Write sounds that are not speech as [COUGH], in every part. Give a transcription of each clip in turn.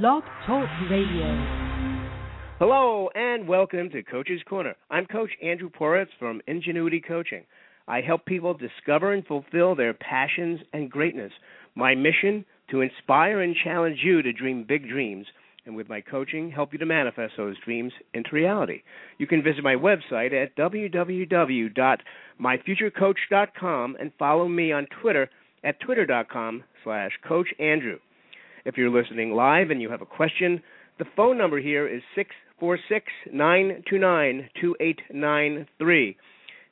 Blog Talk Radio. Hello and welcome to Coach's Corner. I'm Coach Andrew Poritz from Ingenuity Coaching. I help people discover and fulfill their passions and greatness. My mission to inspire and challenge you to dream big dreams and with my coaching help you to manifest those dreams into reality. You can visit my website at www.myfuturecoach.com and follow me on Twitter at twitter.com slash Coach Andrew. If you're listening live and you have a question, the phone number here is 646 929 2893.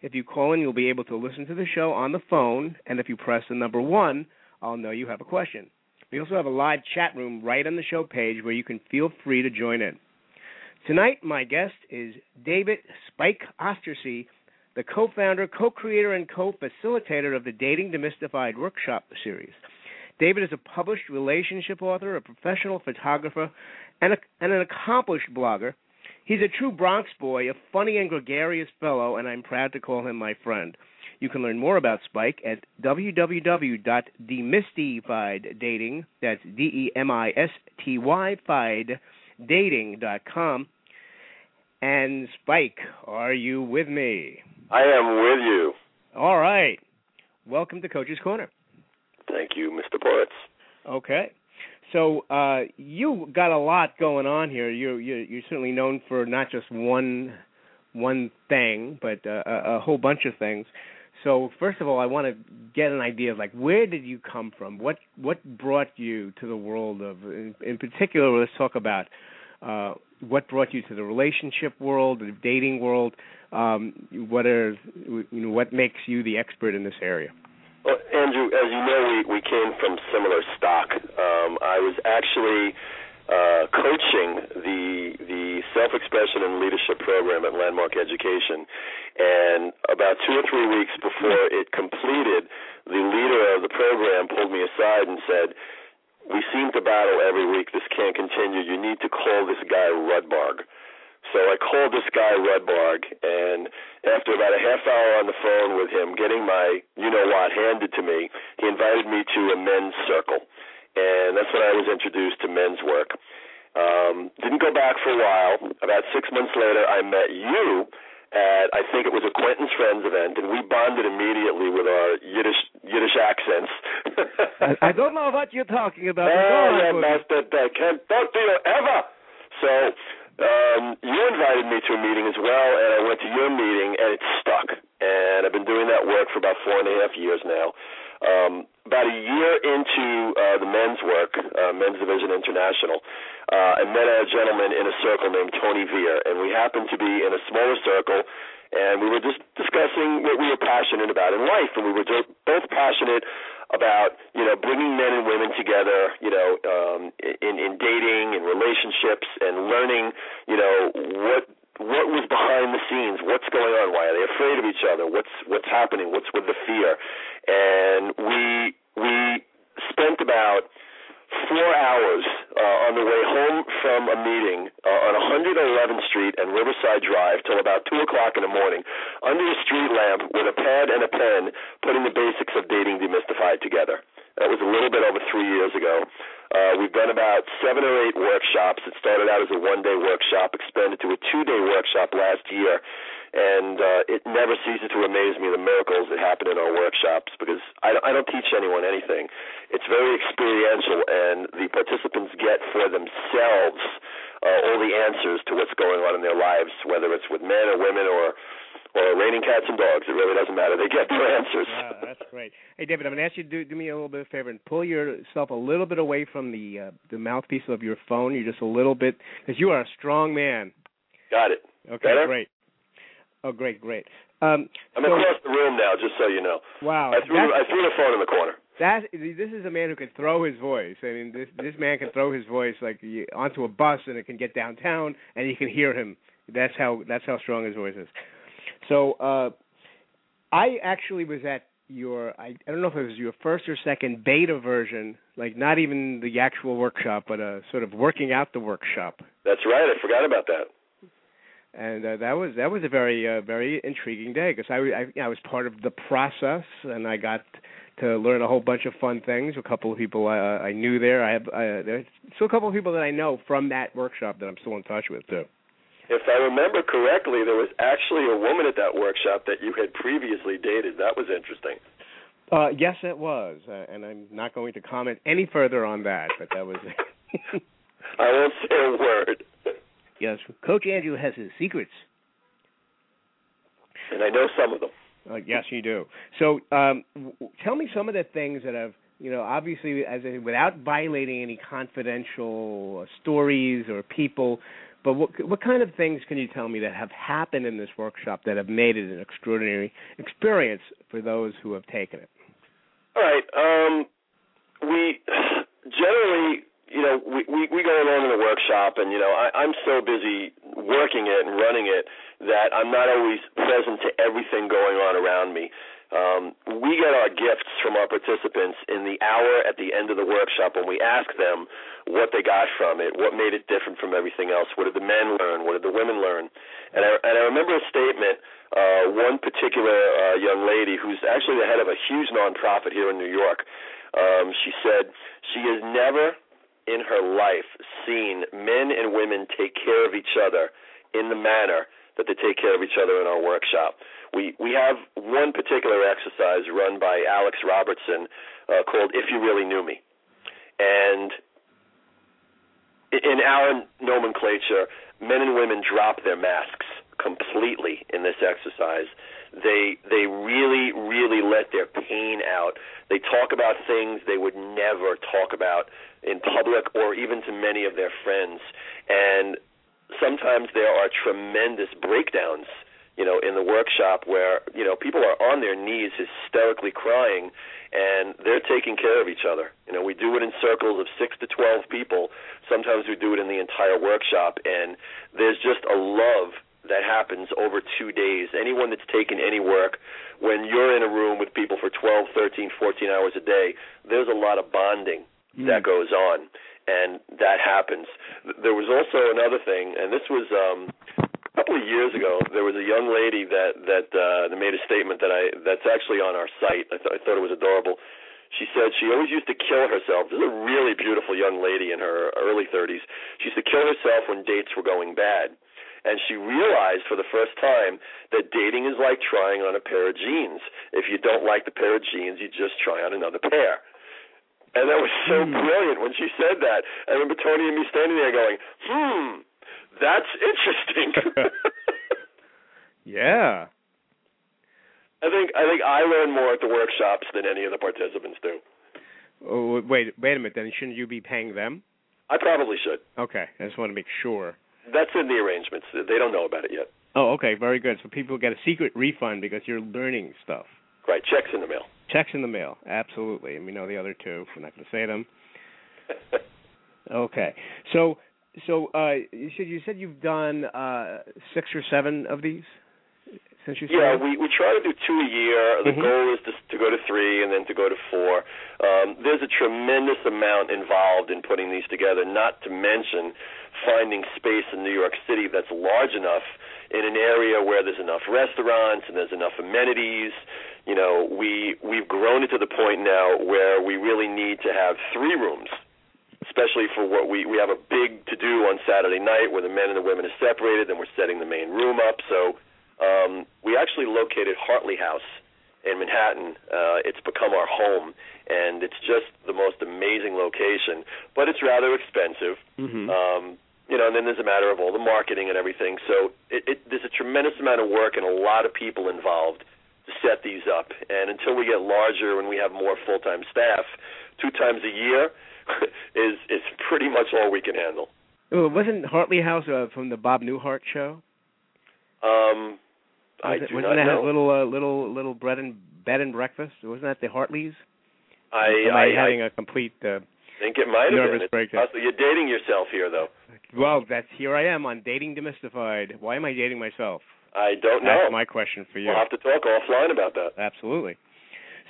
If you call in, you'll be able to listen to the show on the phone, and if you press the number one, I'll know you have a question. We also have a live chat room right on the show page where you can feel free to join in. Tonight, my guest is David Spike Osterczy, the co founder, co creator, and co facilitator of the Dating Demystified Workshop series. David is a published relationship author, a professional photographer, and, a, and an accomplished blogger. He's a true Bronx boy, a funny and gregarious fellow, and I'm proud to call him my friend. You can learn more about Spike at www.demystifieddating, that's D-E-M-I-S-T-Y, fied, dating.com. And Spike, are you with me? I am with you. All right. Welcome to Coach's Corner. Thank you, Mr. Poritz. Okay. So uh, you got a lot going on here. You you you're certainly known for not just one one thing, but uh, a, a whole bunch of things. So first of all, I want to get an idea of like where did you come from? What what brought you to the world of in, in particular? Let's talk about uh, what brought you to the relationship world, the dating world. Um, what are you know what makes you the expert in this area? Well, Andrew, as you know, we, we came from similar stock. Um, I was actually uh, coaching the the self expression and leadership program at Landmark Education, and about two or three weeks before it completed, the leader of the program pulled me aside and said, "We seem to battle every week. This can't continue. You need to call this guy Rudbarg." So I called this guy Rudbarg, and after about a half hour on the phone with him, getting my you know what handed to me, he invited me to a men's circle, and that's when I was introduced to men's work. Um, didn't go back for a while. About six months later, I met you at I think it was a Quentin's Friends event, and we bonded immediately with our Yiddish Yiddish accents. I, I don't know what you're talking about. [LAUGHS] Oh, yeah, master, can't talk to you ever. So um, you invited me to a meeting as well, and I went to your meeting, and it stuck. And I've been doing that work for about four and a half years now. Um, about a year into uh, the men's work, uh, Men's Division International, uh, I met a gentleman in a circle named Tony Veer, and we happened to be in a smaller circle, and we were just discussing what we were passionate about in life, and we were both passionate about you know bringing men and women together, you know, um, in in dating and relationships and learning, you know, what what was behind the scenes, what's going on, why are they afraid of each other, what's what's happening, what's with the fear, and we we spent about four hours uh, on the way home from a meeting uh, on 111th Street and Riverside Drive till about 2 o'clock in the morning under a street lamp with a pad and a pen putting the basics of dating demystified together. That was a little bit over three years ago. Uh, we've done about seven or eight workshops. It started out as a one day workshop, expanded to a two day workshop last year and uh, it never ceases to amaze me the miracles that happen in our workshops because I, I don't teach anyone anything. It's very experiential, and the participants get for themselves uh, all the answers to what's going on in their lives, whether it's with men or women or or raining cats and dogs. It really doesn't matter. They get their [LAUGHS] answers. Yeah, that's great. Hey, David, I'm going to ask you to do, do me a little bit of a favor and pull yourself a little bit away from the uh, the mouthpiece of your phone. You're just a little bit because you are a strong man. Got it. Okay, Better? great. Oh, great, great. Um, I'm so, across the room now, just so you know. Wow, I threw, I threw the phone in the corner. That this is a man who can throw his voice. I mean, this this man can throw his voice like onto a bus, and it can get downtown, and you can hear him. That's how that's how strong his voice is. So, uh, I actually was at your I, I don't know if it was your first or second beta version, like not even the actual workshop, but a sort of working out the workshop. That's right. I forgot about that and uh, that was that was a very uh, very intriguing day because I, I I was part of the process and I got to learn a whole bunch of fun things. A couple of people I, I knew there. I have uh, there's still a couple of people that I know from that workshop that I'm still in touch with too. If I remember correctly, there was actually a woman at that workshop that you had previously dated. That was interesting. Uh, yes, it was, uh, and I'm not going to comment any further on that. But that was. [LAUGHS] [LAUGHS] I won't say a word. Yes, Coach Andrew has his secrets, and I know some of them. Uh, yes, you do. So, um, w- tell me some of the things that have, you know, obviously, as a, without violating any confidential stories or people, but what what kind of things can you tell me that have happened in this workshop that have made it an extraordinary experience for those who have taken it? All right. Um, we [SIGHS] generally, you know, we, we we go along in the workshop, and you know, I, I'm so busy working it and running it that I'm not always present to everything going on around me. Um, we get our gifts from our participants in the hour at the end of the workshop when we ask them what they got from it, what made it different from everything else, what did the men learn, what did the women learn. And I, and I remember a statement, uh, one particular uh, young lady who's actually the head of a huge nonprofit here in New York. Um, she said she has never in her life seen men and women take care of each other in the manner that they take care of each other in our workshop we we have one particular exercise run by Alex Robertson uh, called "If You Really Knew Me," and in our nomenclature, men and women drop their masks completely in this exercise. They they really really let their pain out. They talk about things they would never talk about in public or even to many of their friends. And sometimes there are tremendous breakdowns you know, in the workshop where, you know, people are on their knees hysterically crying and they're taking care of each other. You know, we do it in circles of 6 to 12 people. Sometimes we do it in the entire workshop and there's just a love that happens over 2 days. Anyone that's taken any work when you're in a room with people for 12, 13, 14 hours a day, there's a lot of bonding mm. that goes on and that happens. There was also another thing, and this was um, a couple of years ago, there was a young lady that that uh, made a statement that I that's actually on our site. I, th- I thought it was adorable. She said she always used to kill herself. This is a really beautiful young lady in her early 30s. She used to kill herself when dates were going bad. And she realized for the first time that dating is like trying on a pair of jeans. If you don't like the pair of jeans, you just try on another pair. And that was so mm. brilliant when she said that. I remember Tony and me standing there going, hmm, that's interesting. [LAUGHS] yeah. I think I think I learn more at the workshops than any of the participants do. Oh, wait, wait a minute. Then shouldn't you be paying them? I probably should. Okay, I just want to make sure. That's in the arrangements. They don't know about it yet. Oh, okay, very good. So people get a secret refund because you're learning stuff. Right, checks in the mail. Checks in the mail, absolutely. And we know the other two. We're not going to say them. [LAUGHS] okay, so so uh, you said you said you've done uh, six or seven of these since you started. Yeah, we we try to do two a year. The mm-hmm. goal is to to go to three and then to go to four. Um, there's a tremendous amount involved in putting these together. Not to mention finding space in New York City that's large enough in an area where there's enough restaurants and there's enough amenities. You know, we we've grown it to the point now where we really need to have three rooms especially for what we we have a big to do on Saturday night where the men and the women are separated. Then we're setting the main room up. So um, we actually located Hartley House in Manhattan. Uh, it's become our home, and it's just the most amazing location. But it's rather expensive. Mm-hmm. Um, you know, and then there's a matter of all the marketing and everything. So it, it, there's a tremendous amount of work and a lot of people involved set these up. And until we get larger and we have more full-time staff, two times a year, [LAUGHS] is is pretty much all we can handle. Oh, wasn't Hartley House uh, from the Bob Newhart show? Um, I was it, do wasn't not that know. little uh, little little bread and bed and breakfast? Wasn't that the Hartleys? I, Am I, I having a complete uh, think it might have nervous been. Breakdown? possible- You're dating yourself here, though. Well, that's here I am on dating demystified. Why am I dating myself? I don't know. That's my question for you. We'll have to talk offline about that. Absolutely.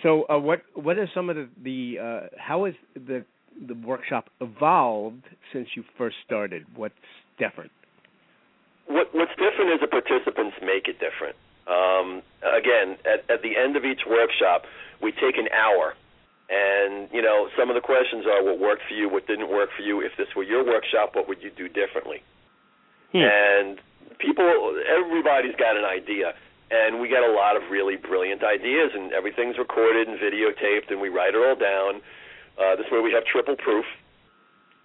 So, uh, what what are some of the the uh, how is the the workshop evolved since you first started? What's different? What What's different is the participants make it different. Um, again, at, at the end of each workshop, we take an hour and you know, some of the questions are what worked for you, what didn't work for you. If this were your workshop, what would you do differently? Hmm. And people, everybody's got an idea, and we get a lot of really brilliant ideas, and everything's recorded and videotaped, and we write it all down. Uh, this way, we have triple proof,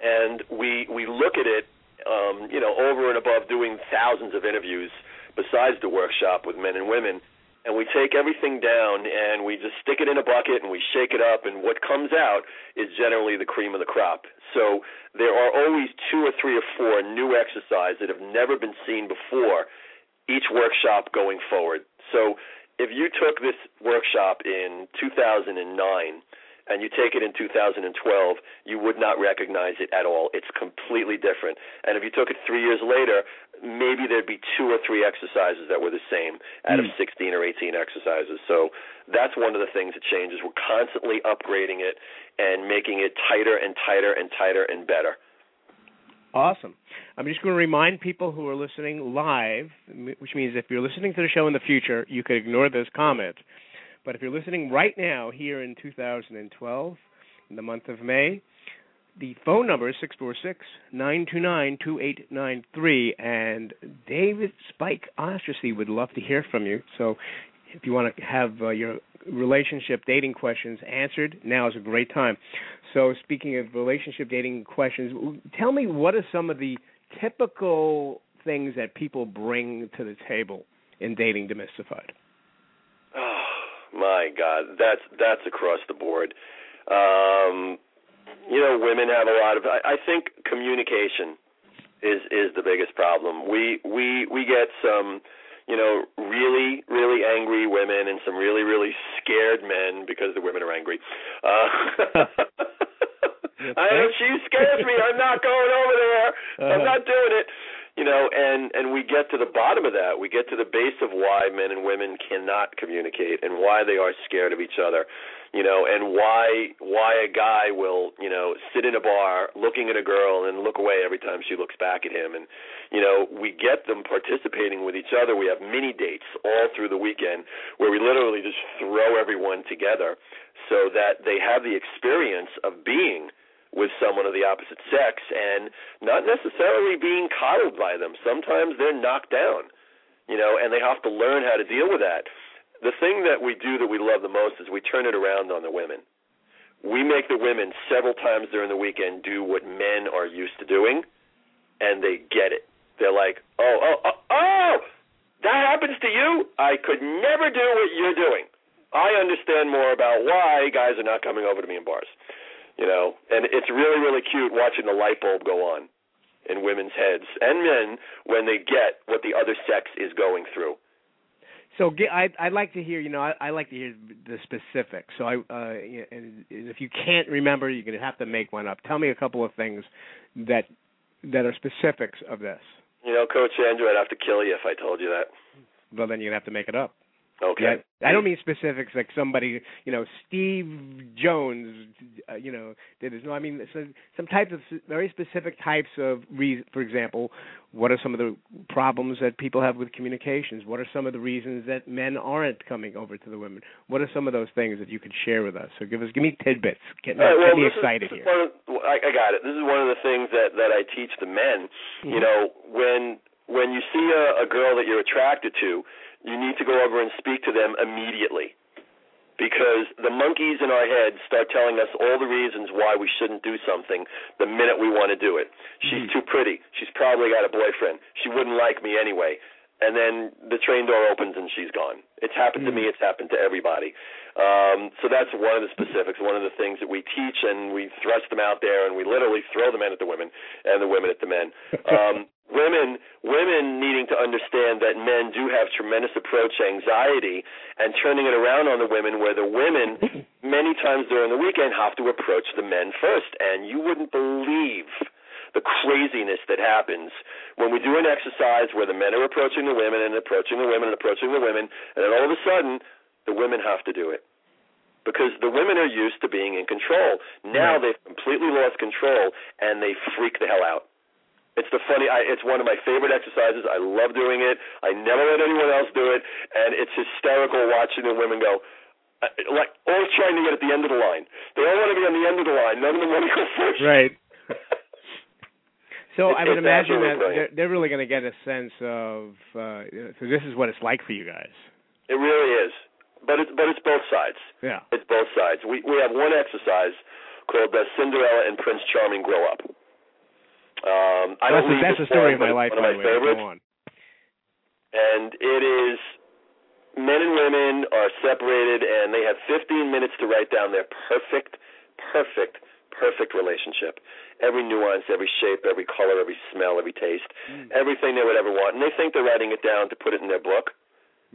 and we we look at it, um, you know, over and above doing thousands of interviews besides the workshop with men and women and we take everything down and we just stick it in a bucket and we shake it up and what comes out is generally the cream of the crop. So there are always two or three or four new exercises that have never been seen before each workshop going forward. So if you took this workshop in 2009 and you take it in 2012, you would not recognize it at all. It's completely different. And if you took it three years later, maybe there'd be two or three exercises that were the same out of hmm. 16 or 18 exercises. So that's one of the things that changes. We're constantly upgrading it and making it tighter and tighter and tighter and better. Awesome. I'm just going to remind people who are listening live, which means if you're listening to the show in the future, you could ignore this comment. But if you're listening right now here in 2012, in the month of May, the phone number is 646 929 2893. And David Spike Ostrowski would love to hear from you. So if you want to have uh, your relationship dating questions answered, now is a great time. So, speaking of relationship dating questions, tell me what are some of the typical things that people bring to the table in dating demystified? Oh, my God, that's that's across the board. Um, you know, women have a lot of. I, I think communication is is the biggest problem. We we we get some, you know, really really angry women and some really really scared men because the women are angry. Uh, [LAUGHS] I know she scares me. I'm not going over there. I'm uh-huh. not doing it you know and and we get to the bottom of that we get to the base of why men and women cannot communicate and why they are scared of each other you know and why why a guy will you know sit in a bar looking at a girl and look away every time she looks back at him and you know we get them participating with each other we have mini dates all through the weekend where we literally just throw everyone together so that they have the experience of being with someone of the opposite sex and not necessarily being coddled by them. Sometimes they're knocked down, you know, and they have to learn how to deal with that. The thing that we do that we love the most is we turn it around on the women. We make the women several times during the weekend do what men are used to doing, and they get it. They're like, oh, oh, oh, oh, that happens to you? I could never do what you're doing. I understand more about why guys are not coming over to me in bars you know, and it's really really cute watching the light bulb go on in women's heads and men when they get what the other sex is going through. So I I'd like to hear you know I, I like to hear the specifics. So I uh, and if you can't remember, you're going to have to make one up. Tell me a couple of things that that are specifics of this. You know, Coach Andrew, I'd have to kill you if I told you that. Well, then you'd have to make it up. Okay. Yeah, I don't mean specifics like somebody, you know, Steve Jones, uh, you know, did this. No, I mean so, some types of very specific types of, re- for example, what are some of the problems that people have with communications? What are some of the reasons that men aren't coming over to the women? What are some of those things that you could share with us? So give us, give me tidbits. Get, right, well, get me excited is, here. Of, I, I got it. This is one of the things that that I teach the men. Mm-hmm. You know, when when you see a, a girl that you're attracted to you need to go over and speak to them immediately because the monkeys in our heads start telling us all the reasons why we shouldn't do something the minute we want to do it. She's mm. too pretty. She's probably got a boyfriend. She wouldn't like me anyway. And then the train door opens and she's gone. It's happened mm. to me. It's happened to everybody. Um, so that's one of the specifics, one of the things that we teach, and we thrust them out there, and we literally throw the men at the women and the women at the men. Um, [LAUGHS] women women needing to understand that men do have tremendous approach anxiety and turning it around on the women where the women [LAUGHS] many times during the weekend have to approach the men first and you wouldn't believe the craziness that happens when we do an exercise where the men are approaching the women and approaching the women and approaching the women and then all of a sudden the women have to do it because the women are used to being in control now they've completely lost control and they freak the hell out It's the funny. I, it's one of my favorite exercises. I love doing it. I never let anyone else do it, and it's hysterical watching the women go. uh, Like all trying to get at the end of the line. They all want to be on the end of the line. None of them want to go first. Right. [LAUGHS] So It's I would imagine that they're, they're really going to get a sense of. Uh, so this is what it's like for you guys. It really is. But it's but it's both sides. Yeah. It's both sides. We we have one exercise called uh, Cinderella and Prince Charming grow up. Um, I that's don't the, that's the story of my life, one by the my way. favorites. Go on. and it is men and women are separated and they have 15 minutes to write down their perfect perfect perfect relationship every nuance every shape every color every smell every taste Mm. everything they would ever want and they think they're writing it down to put it in their book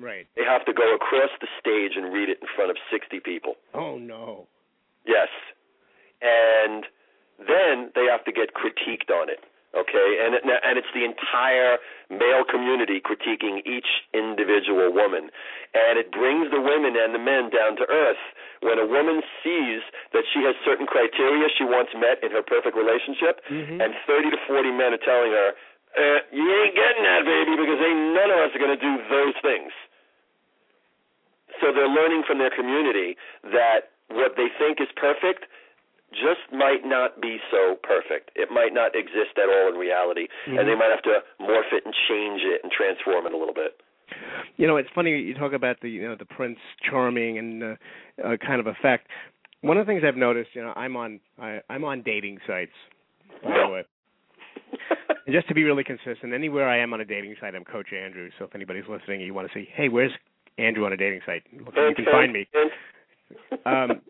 Right. they have to go across the stage and read it in front of 60 people Oh no. Yes. And then they have to get critiqued on it. Okay, and it, and it's the entire male community critiquing each individual woman, and it brings the women and the men down to earth. When a woman sees that she has certain criteria she wants met in her perfect relationship, Mhm. and 30 to 40 men are telling her, uh, "You ain't getting that, baby, because ain't none of us are going to do those things." So they're learning from their community that what they think is perfect just might not be so perfect. It might not exist at all in reality, Mhm. and they might have to morph it and change it and transform it a little bit. You know, it's funny you talk about the you know the Prince Charming and uh, uh, kind of effect. One of the things I've noticed, you know, I'm on I, I'm on dating sites. By the way, [LAUGHS] and just to be really consistent, anywhere I am on a dating site, I'm Coach Andrew. So if anybody's listening, and you want to see, hey, where's Andrew on a dating site? Look, you can find me. Um,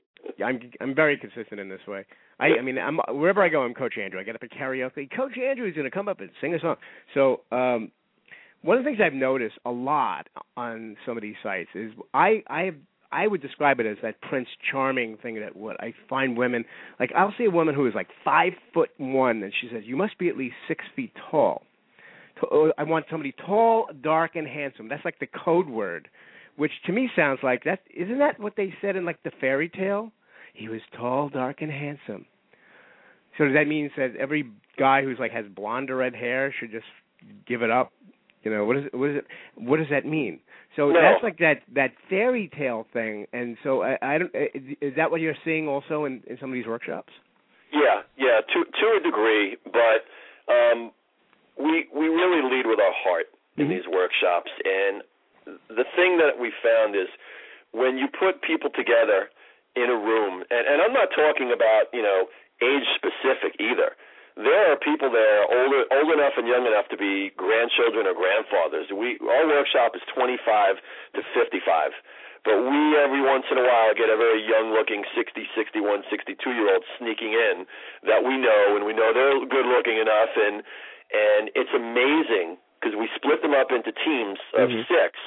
I'm I'm very consistent in this way. I I mean I'm wherever I go I'm Coach Andrew. I get up at karaoke. Coach Andrew is going to come up and sing a song. So um, one of the things I've noticed a lot on some of these sites is I I I would describe it as that Prince Charming thing that what I find women like I'll see a woman who is like five foot one and she says you must be at least six feet tall. I want somebody tall, dark, and handsome. That's like the code word which to me sounds like that isn't that what they said in like the fairy tale? He was tall dark and handsome. So does that mean that every guy who's like has blonde or red hair should just give it up? You know what is it what is it what does that mean? So No. that's like that that fairy tale thing and so i i don't is that what you're seeing also in in some of these workshops? Yeah, yeah, to to a degree, but um, we we really lead with our heart in Mhm. these workshops, and the thing that we found is when you put people together in a room, and, and I'm not talking about you know age specific either. There are people there older old enough and young enough to be grandchildren or grandfathers. We our workshop is 25 to 55. But we every once in a while get a very young looking 60, 61, 62 year old sneaking in that we know and we know they're good looking enough and and it's amazing because we split them up into teams of Mhm. six.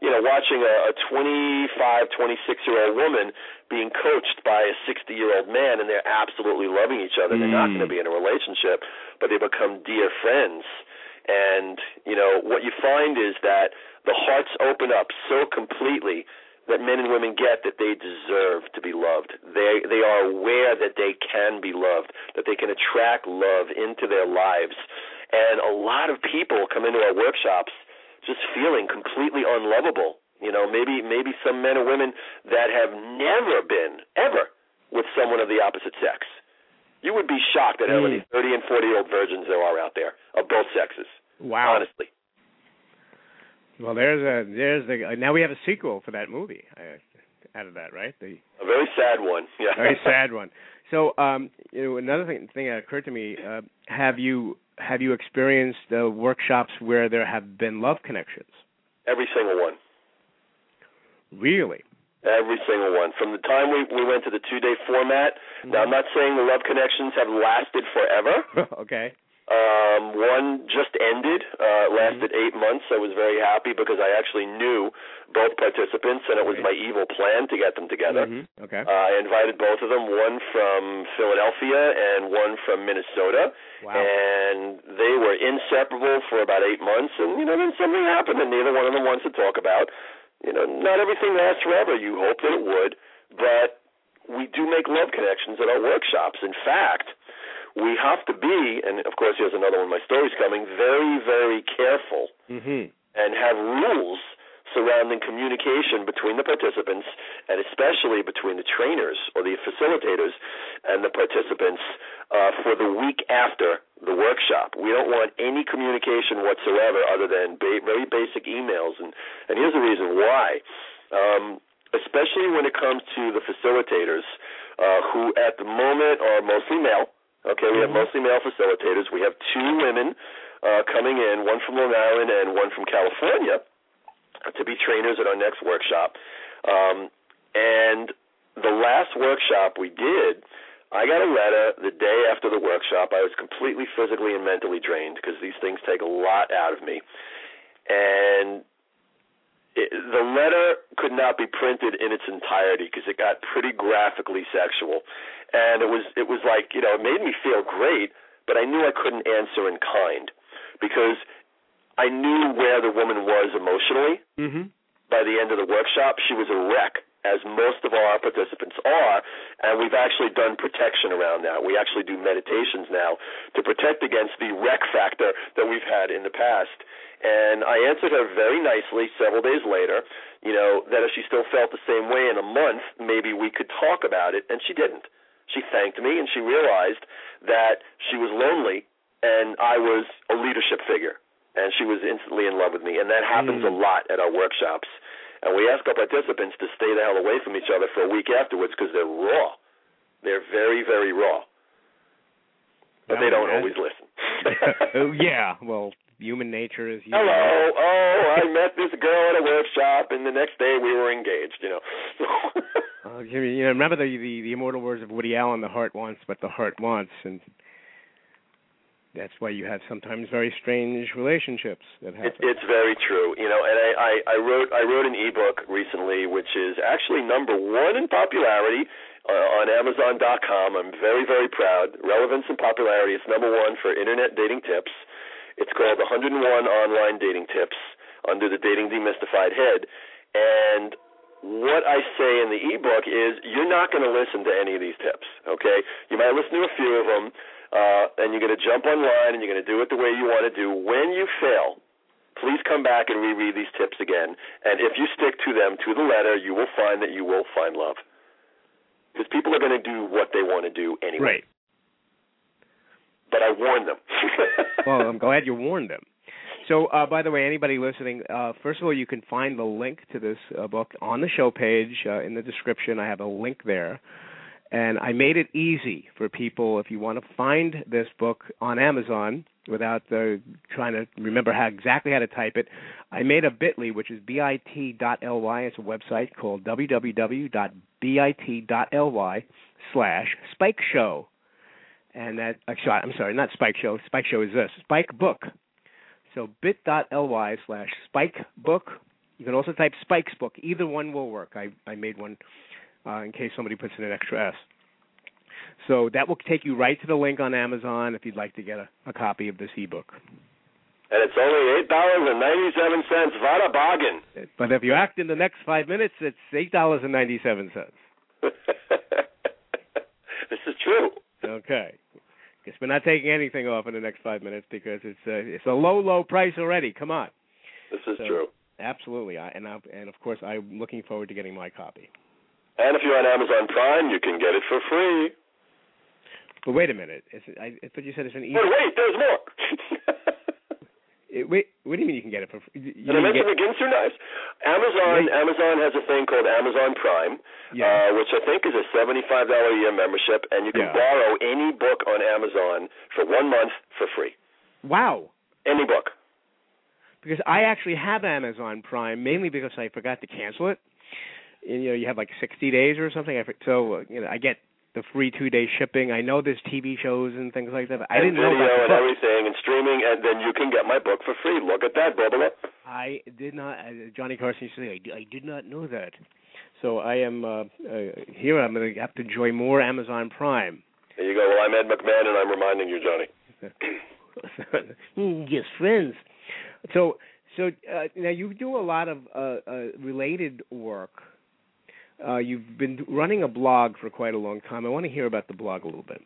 You know, watching a, a 25, 26 year old woman being coached by a 60 year old man and they're absolutely loving each other. They're not Mm. going to be in a relationship, but they become dear friends. And, you know, what you find is that the hearts open up so completely that men and women get that they deserve to be loved. They they are aware that they can be loved, that they can attract love into their lives. And a lot of people come into our workshops just feeling completely unlovable. You know, maybe maybe some men or women that have never been ever with someone of the opposite sex. You would be shocked at how many Mm. 30 and 40 year old virgins there are out there of both sexes. wow Honestly. well there's a there's the now we have a sequel for that movie uh, out of that right the A very sad one. Yeah. very [LAUGHS] sad one. So, um, you know, another thing, thing that occurred to me: uh, have you have you experienced uh, workshops where there have been love connections? Every single one. Really? Every single one. From the time we we went to the two day format. Now I'm not saying the love connections have lasted forever. [LAUGHS] okay. Um, one just ended. Uh, lasted eight months. I was very happy because I actually knew both participants, and it was my evil plan to get them together. Mhm. Okay. Uh, I invited both of them, one from Philadelphia and one from Minnesota, wow. and they were inseparable for about eight months. And you know, then something happened, and neither one of them wants to talk about. You know, not everything lasts forever. You hope that it would, but we do make love connections at our workshops. In fact, we have to be, and of course, here's another one of my stories coming, very, very careful mm-hmm. and have rules surrounding communication between the participants and especially between the trainers or the facilitators and the participants uh, for the week after the workshop. We don't want any communication whatsoever other than ba- very basic emails. And, and here's the reason why. Um, especially when it comes to the facilitators, uh, who at the moment are mostly male. Okay, we have mostly male facilitators. We have two women uh, coming in, one from Long Island and one from California to be trainers at our next workshop. Um, and the last workshop we did, I got a letter the day after the workshop. I was completely physically and mentally drained because these things take a lot out of me. And it, the letter could not be printed in its entirety because it got pretty graphically sexual, and it was it was like you know it made me feel great, but I knew I couldn't answer in kind because I knew where the woman was emotionally. Mm-hmm. By the end of the workshop, she was a wreck, as most of our participants are, and we've actually done protection around that. We actually do meditations now to protect against the wreck factor that we've had in the past. And I answered her very nicely several days later, you know, that if she still felt the same way in a month, maybe we could talk about it, and she didn't. She thanked me, and she realized that she was lonely, and I was a leadership figure and she was instantly in love with me. And that happens mm. a lot at our workshops. And we ask our participants to stay the hell away from each other for a week afterwards because they're raw. They're very, very raw. But they don't always listen. [LAUGHS] oh yeah, well, human nature is. Human Hello, nature. oh, I met this girl at a workshop, and the next day we were engaged. You know. [LAUGHS] uh, you know, remember the, the the immortal words of Woody Allen: "The heart wants, but the heart wants," and that's why you have sometimes very strange relationships that happen. It, it's very true, you know. And I, I, I wrote I wrote an ebook recently, which is actually number one in popularity uh, on Amazon.com. I'm very very proud. Relevance and popularity. It's number one for internet dating tips. It's called 101 Online Dating Tips under the Dating Demystified head. And what I say in the ebook is you're not going to listen to any of these tips. Okay, you might listen to a few of them uh, and you're going to jump online and you're going to do it the way you want to do. When you fail, please come back and reread these tips again. And if you stick to them to the letter, you will find that you will find love. Because people are going to do what they want to do anyway. Right. But I warned them. [LAUGHS] well, I'm glad you warned them. So, uh, by the way, anybody listening, uh, first of all, you can find the link to this uh, book on the show page uh, in the description. I have a link there. And I made it easy for people if you want to find this book on Amazon without uh, trying to remember how exactly how to type it. I made a bit.ly, which is bit.ly. It's a website called www.bit.ly slash Spike Show. And that, actually, I'm sorry, not Spike Show. Spike Show is this Spike Book. So bit.ly slash Spike Book. You can also type Spike's Book. Either one will work. I, I made one uh, in case somebody puts in an extra S. So that will take you right to the link on Amazon if you'd like to get a, a copy of this ebook. And it's only eight dollars and ninety seven cents. What a bargain! But if you act in the next five minutes, it's eight dollars and ninety seven cents. [LAUGHS] this is true. Okay. Guess we're not taking anything off in the next five minutes because it's a it's a low low price already. Come on. This is so, true. Absolutely, I, and I, and of course I'm looking forward to getting my copy. And if you're on Amazon Prime, you can get it for free. But wait a minute. It's, I, I thought you said it's an. E- wait, wait, there's more. [LAUGHS] it, wait, what do you mean you can get it for free? You and I mentioned get... begins nice. Amazon, wait. Amazon has a thing called Amazon Prime, yeah. uh, which I think is a seventy-five dollar a year membership, and you can yeah. borrow any book on Amazon for one month for free. Wow. Any book. Because I actually have Amazon Prime mainly because I forgot to cancel it you know you have like 60 days or something. I, So uh, you know I get the free two day shipping. I know there's TV shows and things like that. I didn't video know about and everything and streaming, and then you can get my book for free. Look at that, Bubba. I did not. Uh, Johnny Carson used to say, I, I did not know that. So I am uh, uh, here. I'm going to have to enjoy more Amazon Prime. There you go. Well, I'm Ed McMahon, and I'm reminding you, Johnny. [LAUGHS] yes, friends. So, so uh, now you do a lot of uh, uh, related work uh, you've been running a blog for quite a long time. I want to hear about the blog a little bit.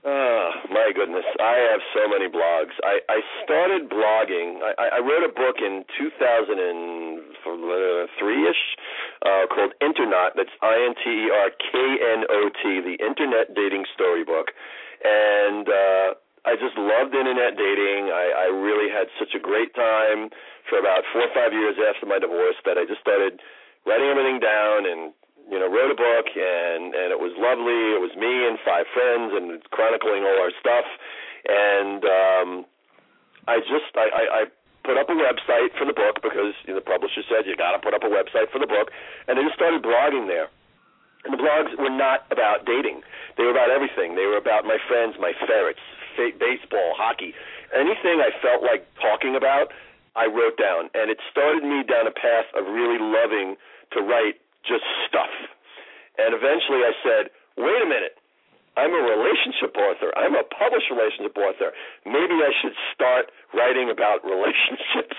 Oh my goodness, I have so many blogs. I I started blogging. I I wrote a book in 2003 ish uh, called Interknot. That's I N T E R K N O T, the Internet Dating Storybook, and uh, I just loved internet dating. I I really had such a great time for about four or five years after my divorce that I just started writing everything down and you know, wrote a book and and it was lovely. It was me and five friends and chronicling all our stuff. And um I just I, I, I put up a website for the book because you know, the publisher said you got to put up a website for the book, and I just started blogging there. And the blogs were not about dating; they were about everything. They were about my friends, my ferrets, baseball, hockey, anything I felt like talking about. I wrote down, and it started me down a path of really loving to write just stuff. And eventually I said, wait a minute. I'm a relationship author. I'm a published relationship author. Maybe I should start writing about [LAUGHS] relationships.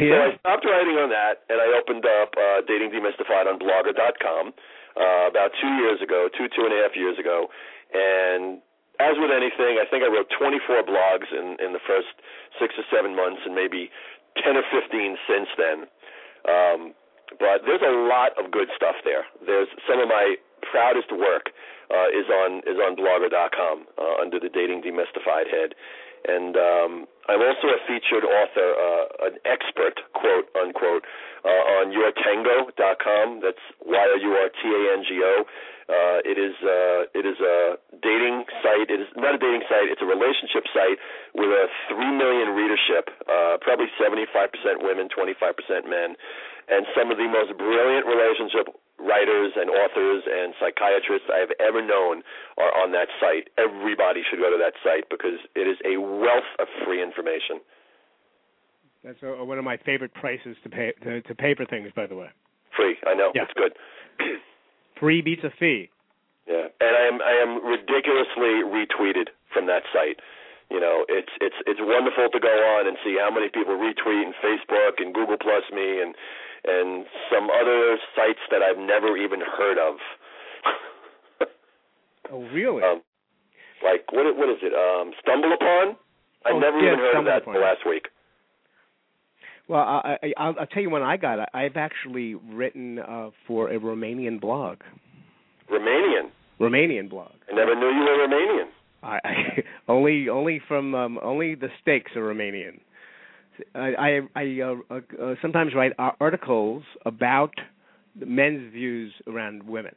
yeah. So I stopped writing on that, and I opened up uh, Dating Demystified on Blogger.com uh, about two years ago, two two and a half years ago. And as with anything, I think I wrote 24 blogs in in the first six or seven months, and maybe 10 or 15 since then. Um, but there's a lot of good stuff there. There's some of my proudest work uh, is on is on Blogger.com uh, under the Dating Demystified head, and um, I'm also a featured author, uh, an expert, quote unquote, uh, on YourTango.com. That's Y O U R T A N G O. Uh, it is uh, it is a dating site. It is not a dating site. It's a relationship site with a three million readership. Uh, probably 75% women, 25% men and some of the most brilliant relationship writers and authors and psychiatrists I've ever known are on that site. Everybody should go to that site because it is a wealth of free information. That's a, one of my favorite prices to pay to, to pay for things, by the way. Free, I know. Yeah. It's good. [CLEARS THROAT] Free beats a fee. Yeah, and I am I am ridiculously retweeted from that site. You know, it's it's it's wonderful to go on and see how many people retweet and Facebook and Google Plus me and and some other sites that I've never even heard of. [LAUGHS] oh, really? Um, like what? What is it? Um, Stumble Upon. I Oh, never yeah, even heard of that Upon. last week. Well, I, I, I'll, I'll tell you when I got it. I've actually written uh, for a Romanian blog. Romanian. Romanian blog. I never knew you were Romanian. I, I [LAUGHS] only only from um, only the steaks are Romanian. I I, I uh, uh, sometimes write articles about men's views around women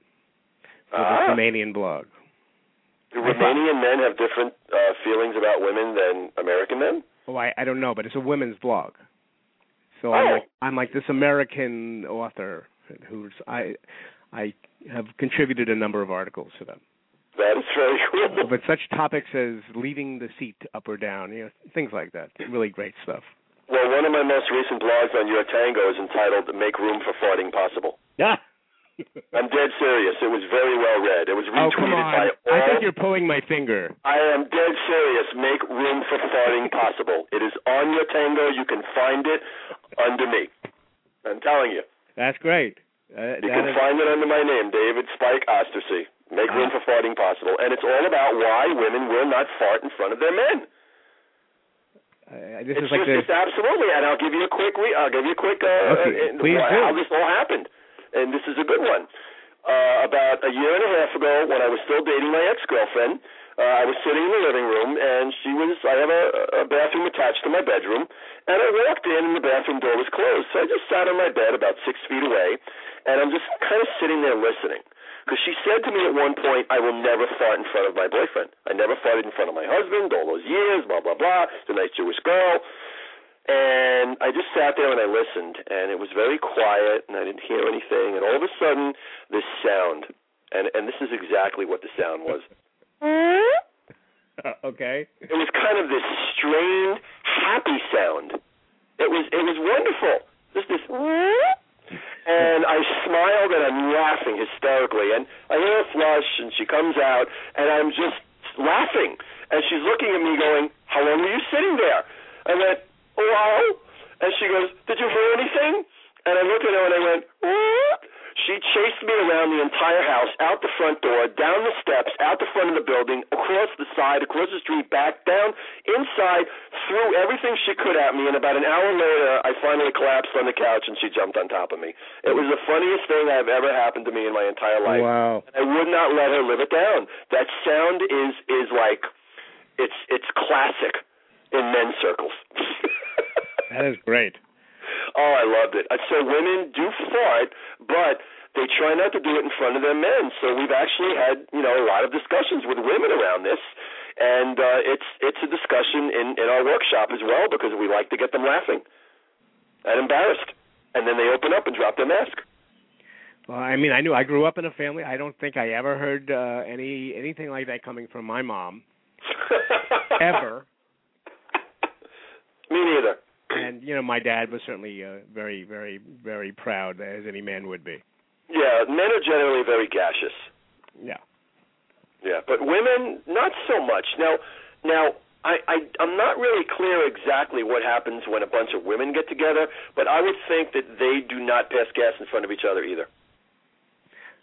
for Ah. this Romanian blog. Do Romanian men have different uh, feelings about women than American men? Oh, I I don't know, but it's a women's blog. So I'm Oh. like I'm like this American author who's I I have contributed a number of articles to them. That is very [LAUGHS] cool. But such topics as leaving the seat up or down, you know, things like that. Really great stuff. Well, one of my most recent blogs on Your Tango is entitled "Make Room for Farting Possible." Yeah. [LAUGHS] I'm dead serious. It was very well read. It was retweeted oh come on! by all. I think you're pulling my finger. I am dead serious. Make room for farting possible. It is on your tango. You can find it under me. I'm telling you. That's great. Uh, You that can is- find it under my name, David Spike Osterczy. Make room Ah. for farting possible, and it's all about why women will not fart in front of their men. Uh, this it's is like just, the it's absolutely, and I'll give you a quick, re- I'll give you a quick, uh, Okay, uh, please wh- do. how this all happened, and this is a good one. Uh, about a year and a half ago, when I was still dating my ex-girlfriend, uh, I was sitting in the living room, and she was. I have a, a bathroom attached to my bedroom, and I walked in, and the bathroom door was closed. So I just sat on my bed about six feet away, and I'm just kind of sitting there listening. Because she said to me at one point, I will never fart in front of my boyfriend. I never farted in front of my husband all those years, blah, blah, blah. She's a nice Jewish girl. And I just sat there and I listened, and it was very quiet, and I didn't hear anything. And all of a sudden, this sound, and, and this is exactly what the sound was. [LAUGHS] okay. It was kind of this strained, happy sound. It was it was wonderful. Just this and I smiled and I'm laughing hysterically and I hear her flush and she comes out and I'm just laughing and she's looking at me going, How long were you sitting there? I went, A while and she goes, Did you hear anything? And I looked at her and I went, What? She chased me around the entire house, out the front door, down the steps, out the front of the building, across the side, across the street, back, down, inside, threw everything she could at me, and about an hour later, I finally collapsed on the couch and she jumped on top of me. It was the funniest thing that have ever happened to me in my entire life. Wow. I would not let her live it down. That sound is is like it's it's classic in men's circles. [LAUGHS] that is great. Oh, I loved it. Uh, So women do fart, but they try not to do it in front of their men. So we've actually had, you know, a lot of discussions with women around this, and uh, it's it's a discussion in in our workshop as well because we like to get them laughing and embarrassed, and then they open up and drop their mask. Well, I mean, I knew I grew up in a family. I don't think I ever heard uh, any anything like that coming from my mom [LAUGHS] ever. Me neither. And you know, my dad was certainly uh, very, very, very proud, as any man would be. Yeah, men are generally very gaseous. Yeah. Yeah, but women not so much. Now, now I, I I'm not really clear exactly what happens when a bunch of women get together, but I would think that they do not pass gas in front of each other either.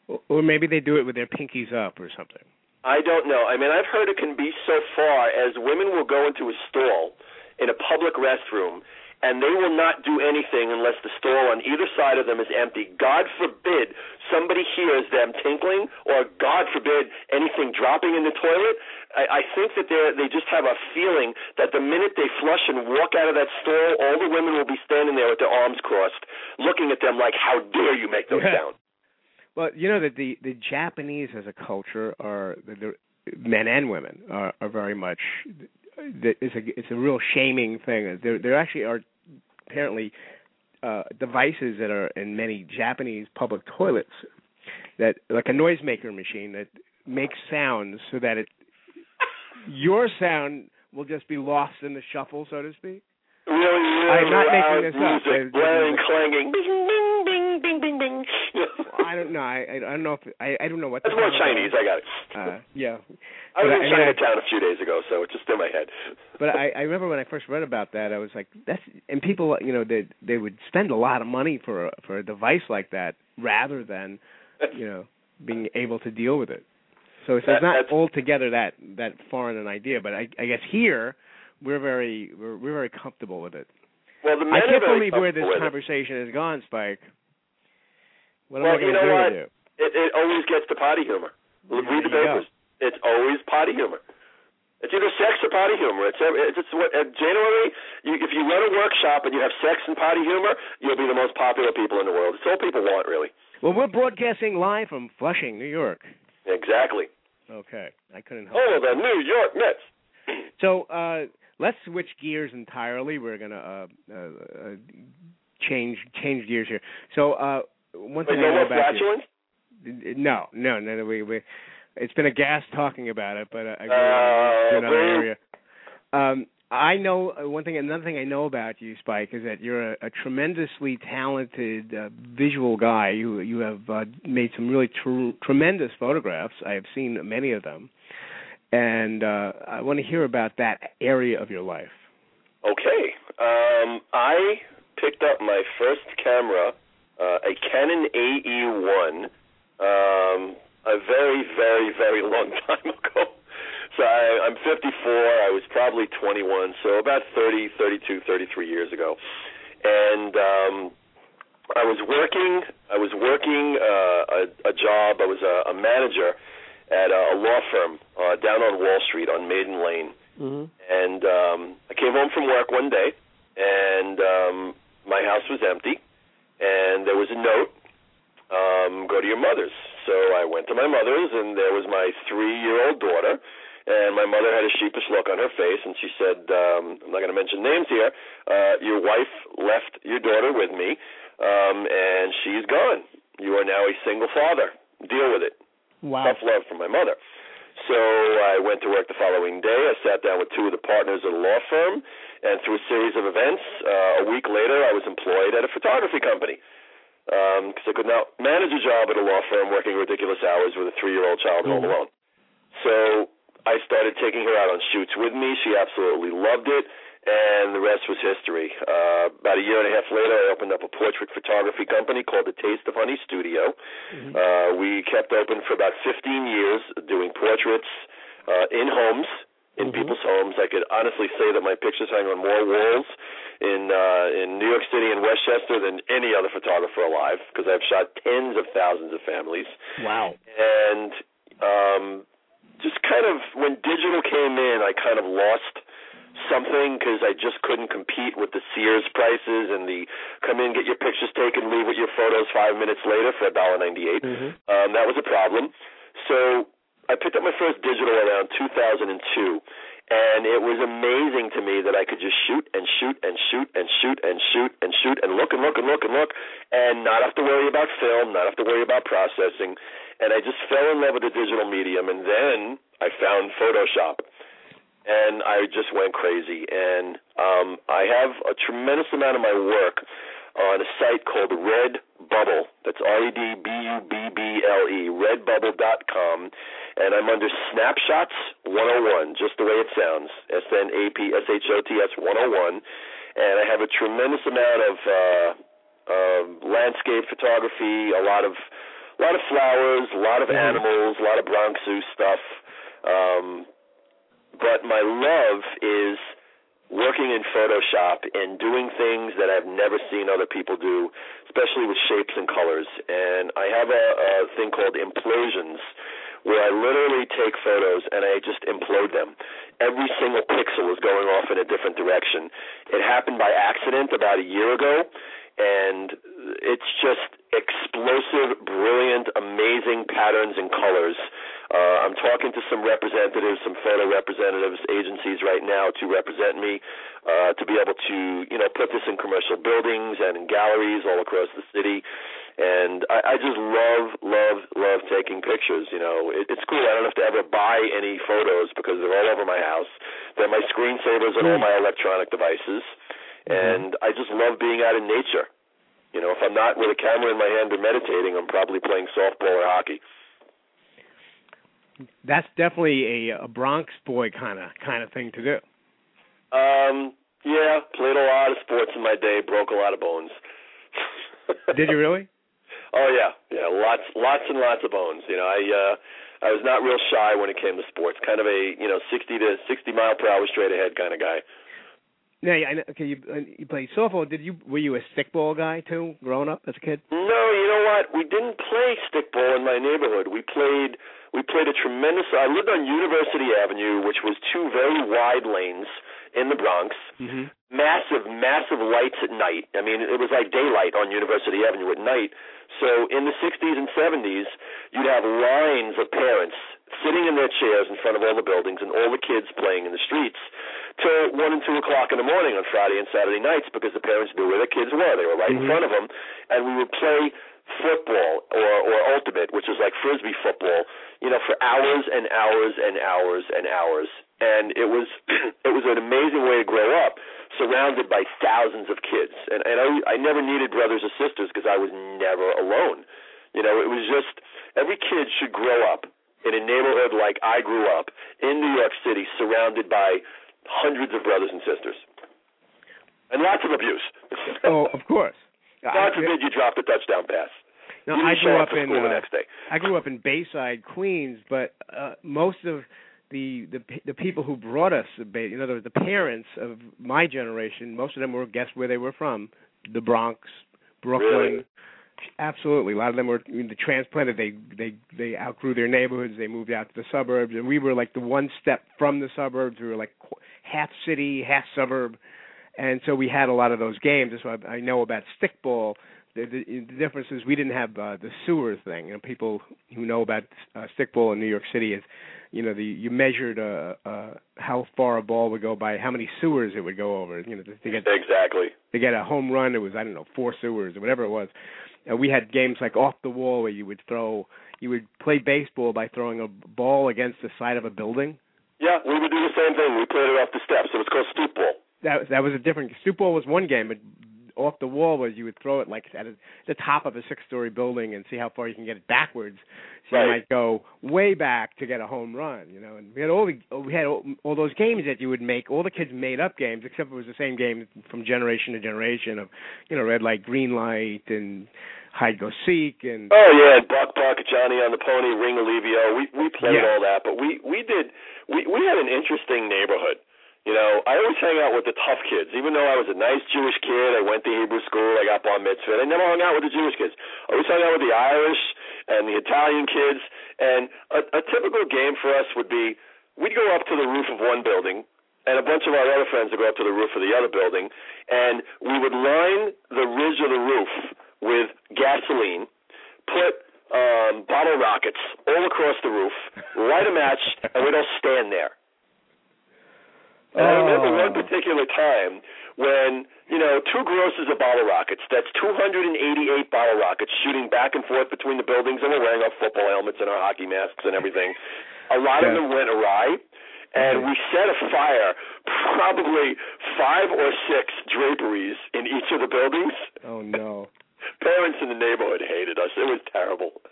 Or- Or maybe they do it with their pinkies up or something. I don't know. I mean, I've heard it can be so far as women will go into a stall in a public restroom and they will not do anything unless the stall on either side of them is empty. God forbid somebody hears them tinkling, or God forbid anything dropping in the toilet. I, I think that they they just have a feeling that the minute they flush and walk out of that stall, all the women will be standing there with their arms crossed, looking at them like, "How dare you make those sounds?" Well, you know that the the Japanese as a culture are the, the men and women are, are very much that it's a it's a real shaming thing. There there actually are apparently uh devices that are in many Japanese public toilets that like a noisemaker machine that makes sounds so that it your sound will just be lost in the shuffle, so to speak. Really, really I'm not making loud this up. music, There's- blaring, clanging, [LAUGHS] I don't know. I I don't know if I I don't know what. That's more Chinese. I got it. Uh, yeah. I was But in I mean, I- Chinatown a few days ago, so it's just in my head. [LAUGHS] But I, I remember when I first read about that, I was like, "That's." And people, you know, they they would spend a lot of money for a, for a device like that rather than, you know, [LAUGHS] being able to deal with it. So it's That- not altogether that that foreign an idea. But I, I guess here we're very we're, we're very comfortable with it. well, the men I can't believe where this with it. conversation has gone, Spike. What Well, am I you going to know do what? with you? It, it always gets to potty humor. Yeah, Read the there you go. papers. It's always potty humor. It's either sex or potty humor. It's it's, it's what uh, generally you, if you run a workshop and you have sex and potty humor, you'll be the most popular people in the world. It's all people want, really. Well, we're broadcasting live from Flushing, New York. Exactly. Okay, I couldn't help. Oh, the New York Mets. [CLEARS THROAT] So uh, let's switch gears entirely. We're gonna uh, uh, uh, change change gears here. So uh, one Wait, thing no I know about you, no, no, no, no, we, we it's been a gas talking about it, but uh, I Uh, go to another area. Um, I know uh, one thing. Another thing I know about you, Spike, is that you're a, a tremendously talented uh, visual guy. You you have uh, made some really tr- tremendous photographs. I have seen many of them, and uh, I want to hear about that area of your life. Okay. Um, I picked up my first camera, uh, a Canon AE1, um, a very, very, very long [LAUGHS] time ago. So I, I'm 54. I was probably 21, so about 30, 32, 33 years ago, and um, I was working. I was working uh, a, a job. I was a, a manager at a, a law firm uh, down on Wall Street on Maiden Lane Mm-hmm. and um I came home from work one day and um my house was empty and there was a note um go to your mother's so I went to my mother's and there was my 3-year-old daughter and my mother had a sheepish look on her face and she said um I'm not going to mention names here uh your wife left your daughter with me um and she's gone you are now a single father deal with it Wow. tough love from my mother. So I went to work the following day. I sat down with two of the partners of the law firm, and through a series of events, uh, a week later, I was employed at a photography company because I could not manage a job at a law firm working ridiculous hours with a three-year-old child home Mhm. alone. So I started taking her out on shoots with me. She absolutely loved it, and the rest was history. Uh, about a year and a half later, I opened up a portrait photography company called the Taste of Honey Studio. Mm-hmm. Uh, we kept open for about 15 years, doing portraits uh, in homes, in mm-hmm. people's homes. I could honestly say that my pictures hang on more walls in uh, in New York City and Westchester than any other photographer alive because I've shot tens of thousands of families. Wow! And um, just kind of when digital came in, I kind of lost something because I just couldn't compete with the Sears prices and the come in, get your pictures taken, leave with your photos five minutes later for a dollar ninety eight. Mm-hmm. Um, that was a problem. So I picked up my first digital around 2002, and it was amazing to me that I could just shoot and shoot and shoot and shoot and shoot and shoot and look and look and look and look and not have to worry about film, not have to worry about processing. And I just fell in love with the digital medium, and then I found Photoshop and I just went crazy. And um, I have a tremendous amount of my work on a site called Redbubble. That's R E D B U B B L E, redbubble.com. And I'm under Snapshots 101, just the way it sounds S N A P S H O T S 101. And I have a tremendous amount of uh, uh, landscape photography, a lot of a lot of flowers, a lot of mm-hmm. animals, a lot of Bronx Zoo stuff. Um, but my love is working in Photoshop and doing things that I've never seen other people do, especially with shapes and colors. And I have a, a thing called implosions where I literally take photos and I just implode them. Every single pixel is going off in a different direction. It happened by accident about a year ago, and it's just explosive, brilliant, amazing patterns and colors. Uh, I'm talking to some representatives, some photo representatives, agencies right now to represent me, uh, to be able to, you know, put this in commercial buildings and in galleries all across the city. And I, I just love, love, love taking pictures. You know, it, it's cool. I don't have to ever buy any photos because they're all over my house. They're my screensavers on all my electronic devices. Mm-hmm. and I just love being out in nature. You know, if I'm not with a camera in my hand or meditating, I'm probably playing softball or hockey. That's definitely a, a Bronx boy kind of kind of thing to do. Um, yeah, played a lot of sports in my day, broke a lot of bones. Did you really? [LAUGHS] Oh yeah, yeah, lots, lots and lots of bones. You know, I uh, I was not real shy when it came to sports. Kind of a you know sixty to sixty mile per hour straight ahead kind of guy. Now, yeah, okay, you uh, you played softball. Did you were you a stickball guy too, growing up as a kid? No, you know what? We didn't play stickball in my neighborhood. We played we played a tremendous. I lived on University Avenue, which was two very wide lanes in the Bronx. Mm-hmm. Massive, massive lights at night. I mean, it was like daylight on University Avenue at night. So in the 60s and 70s, you'd have lines of parents sitting in their chairs in front of all the buildings and all the kids playing in the streets till one and two o'clock in the morning on Friday and Saturday nights because the parents knew where the kids were. They were right mm-hmm. in front of them, and we would play football or or ultimate, which is like frisbee football, you know, for hours and hours and hours and hours. And it was [CLEARS THROAT] it was an amazing way to grow up, surrounded by thousands of kids. And and I I never needed brothers or sisters because I was never alone. You know, it was just every kid should grow up in a neighborhood like I grew up in New York City, surrounded by hundreds of brothers and sisters, and lots of abuse. [LAUGHS] oh, of course. God forbid you drop the touchdown pass. No, I grew up in uh, I grew up in Bayside, Queens, but uh, most of the the the people who brought us, the baby, in other words, the parents of my generation, most of them were guess where they were from, the Bronx, Brooklyn, really? Absolutely, a lot of them were I mean, the transplanted. They they they outgrew their neighborhoods. They moved out to the suburbs, and we were like the one step from the suburbs. We were like half city, half suburb, and so we had a lot of those games. So I, I know about stickball. The, the, the difference is we didn't have uh, the sewer thing. You know, people who know about uh, stickball in New York City is, you know, the you measured uh, uh, how far a ball would go by how many sewers it would go over. You know, to, to get exactly to get a home run, it was I don't know four sewers or whatever it was uh, we had games like off the wall where you would throw you would play baseball by throwing a ball against the side of a building. Yeah, we would do the same thing. We played it off the steps. It was called stoop ball. That that was a different stoop ball was one game, but off the wall was you would throw it like at a, the top of a six-story building and see how far you can get it backwards. So Right. you might go way back to get a home run, you know. And we had all the we had all, all those games that you would make. All the kids made up games, except it was the same game from generation to generation of, you know, red light, green light, and hide go seek, and Oh yeah, Buck Buck, Johnny on the Pony, Ringolevio. We we played Yeah. all that, but we we did we we had an interesting neighborhood. You know, I always hang out with the tough kids. Even though I was a nice Jewish kid, I went to Hebrew school, I got bar mitzvah. I never hung out with the Jewish kids. I always hung out with the Irish and the Italian kids. And a, a typical game for us would be we'd go up to the roof of one building, and a bunch of our other friends would go up to the roof of the other building, and we would line the ridge of the roof with gasoline, put um, bottle rockets all across the roof, [LAUGHS] light a match, and we'd all stand there. And I remember one Oh. particular time when, you know, two grosses of bottle rockets, that's 288 bottle rockets shooting back and forth between the buildings, and we're wearing our football helmets and our hockey masks and everything. A lot of them went awry, and mm-hmm. we set afire probably five or six draperies in each of the buildings. oh no. [LAUGHS] Parents in the neighborhood hated us. It was terrible.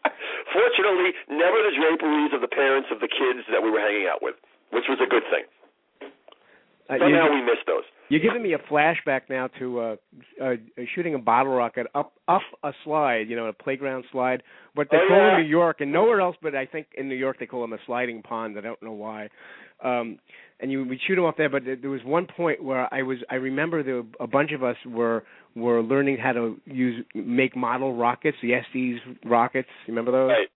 [LAUGHS] Fortunately, never the draperies of the parents of the kids that we were hanging out with, which was a good thing. Uh, Somehow you- we missed those. You're giving me a flashback now to uh, uh shooting a bottle rocket up up a slide, you know, a playground slide. What they Oh, call yeah. in New York and nowhere else, but I think in New York they call them a sliding pond. I don't know why. Um and you would shoot them off there, but there there was one point where I was I remember there were, a bunch of us were were learning how to use make model rockets, the Estes rockets. You remember those? Right.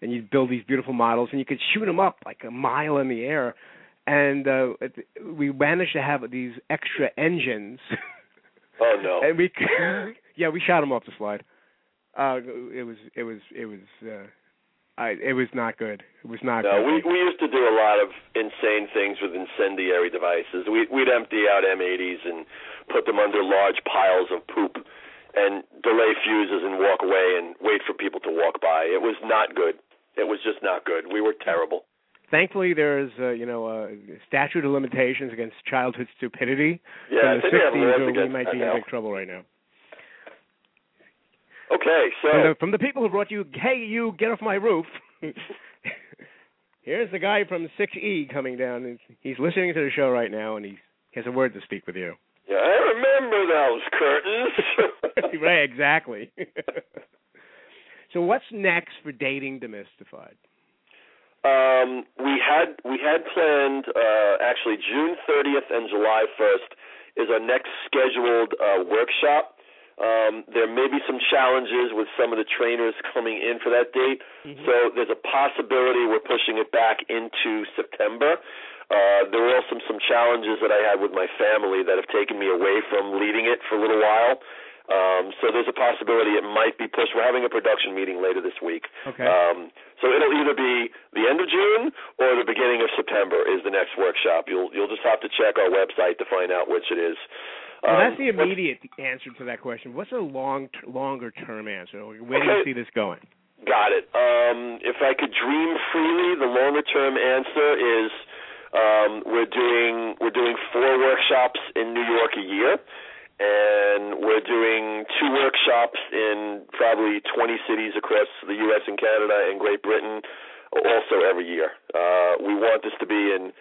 and you'd build these beautiful models and you could shoot them up like a mile in the air and uh we managed to have these extra engines [LAUGHS] Oh no. and we [LAUGHS] yeah we shot them off the slide uh it was it was it was uh I it was not good it was not No, good we we used to do a lot of insane things with incendiary devices. We we'd empty out M80s and put them under large piles of poop and delay fuses and walk away and wait for people to walk by. It was not good. It was just not good. We were terrible. Thankfully there's uh, you know a statute of limitations against childhood stupidity Yeah, from the think 60s laws or we might be in big trouble right now Okay, so from the from the people who brought you, hey, you get off my roof. [LAUGHS] Here's the guy from 6E coming down. and He's listening to the show right now, and he has a word to speak with you. yeah, I remember those curtains. [LAUGHS] right, exactly. [LAUGHS] so, what's next for dating demystified? Um, we had we had planned uh, actually June 30th and July 1st is our next scheduled uh, workshop. Um, there may be some challenges with some of the trainers coming in for that date, so there's a possibility we're pushing it back into September. Uh, there were also some, some challenges that I had with my family that have taken me away from leading it for a little while. Um, so there's a possibility it might be pushed. We're having a production meeting later this week. Okay. Um, so it'll either be the end of June or the beginning of September is the next workshop. You'll you'll just have to check our website to find out which it is. well, Um, that's the what's- immediate answer to that question. What's a long, longer term answer? Where do you see this going? Got it. Um, if I could dream freely, the longer term answer is um, we're doing we're doing four workshops in New York a year, and we're doing two workshops in probably 20 cities across the U.S. and Canada and Great Britain, also every year. Uh, we want this to be in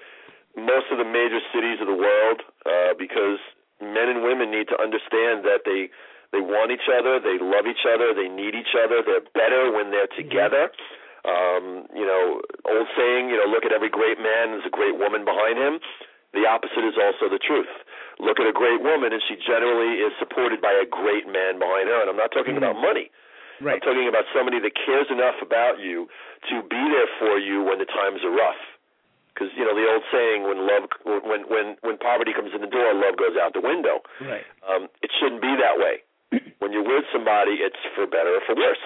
most of the major cities of the world uh, because men and women need to understand that they they want each other, they love each other, they need each other. They're better when they're together. Um, you know, old saying, you know, look at every great man, there's a great woman behind him. The opposite is also the truth. Look at a great woman, and she generally is supported by a great man behind her. And I'm not talking Mhm. about money. Right. I'm talking about somebody that cares enough about you to be there for you when the times are rough. Because you know the old saying, when love, when when when poverty comes in the door, love goes out the window. Right. Um, it shouldn't be that way. [CLEARS THROAT] when you're with somebody, it's for better or for worse.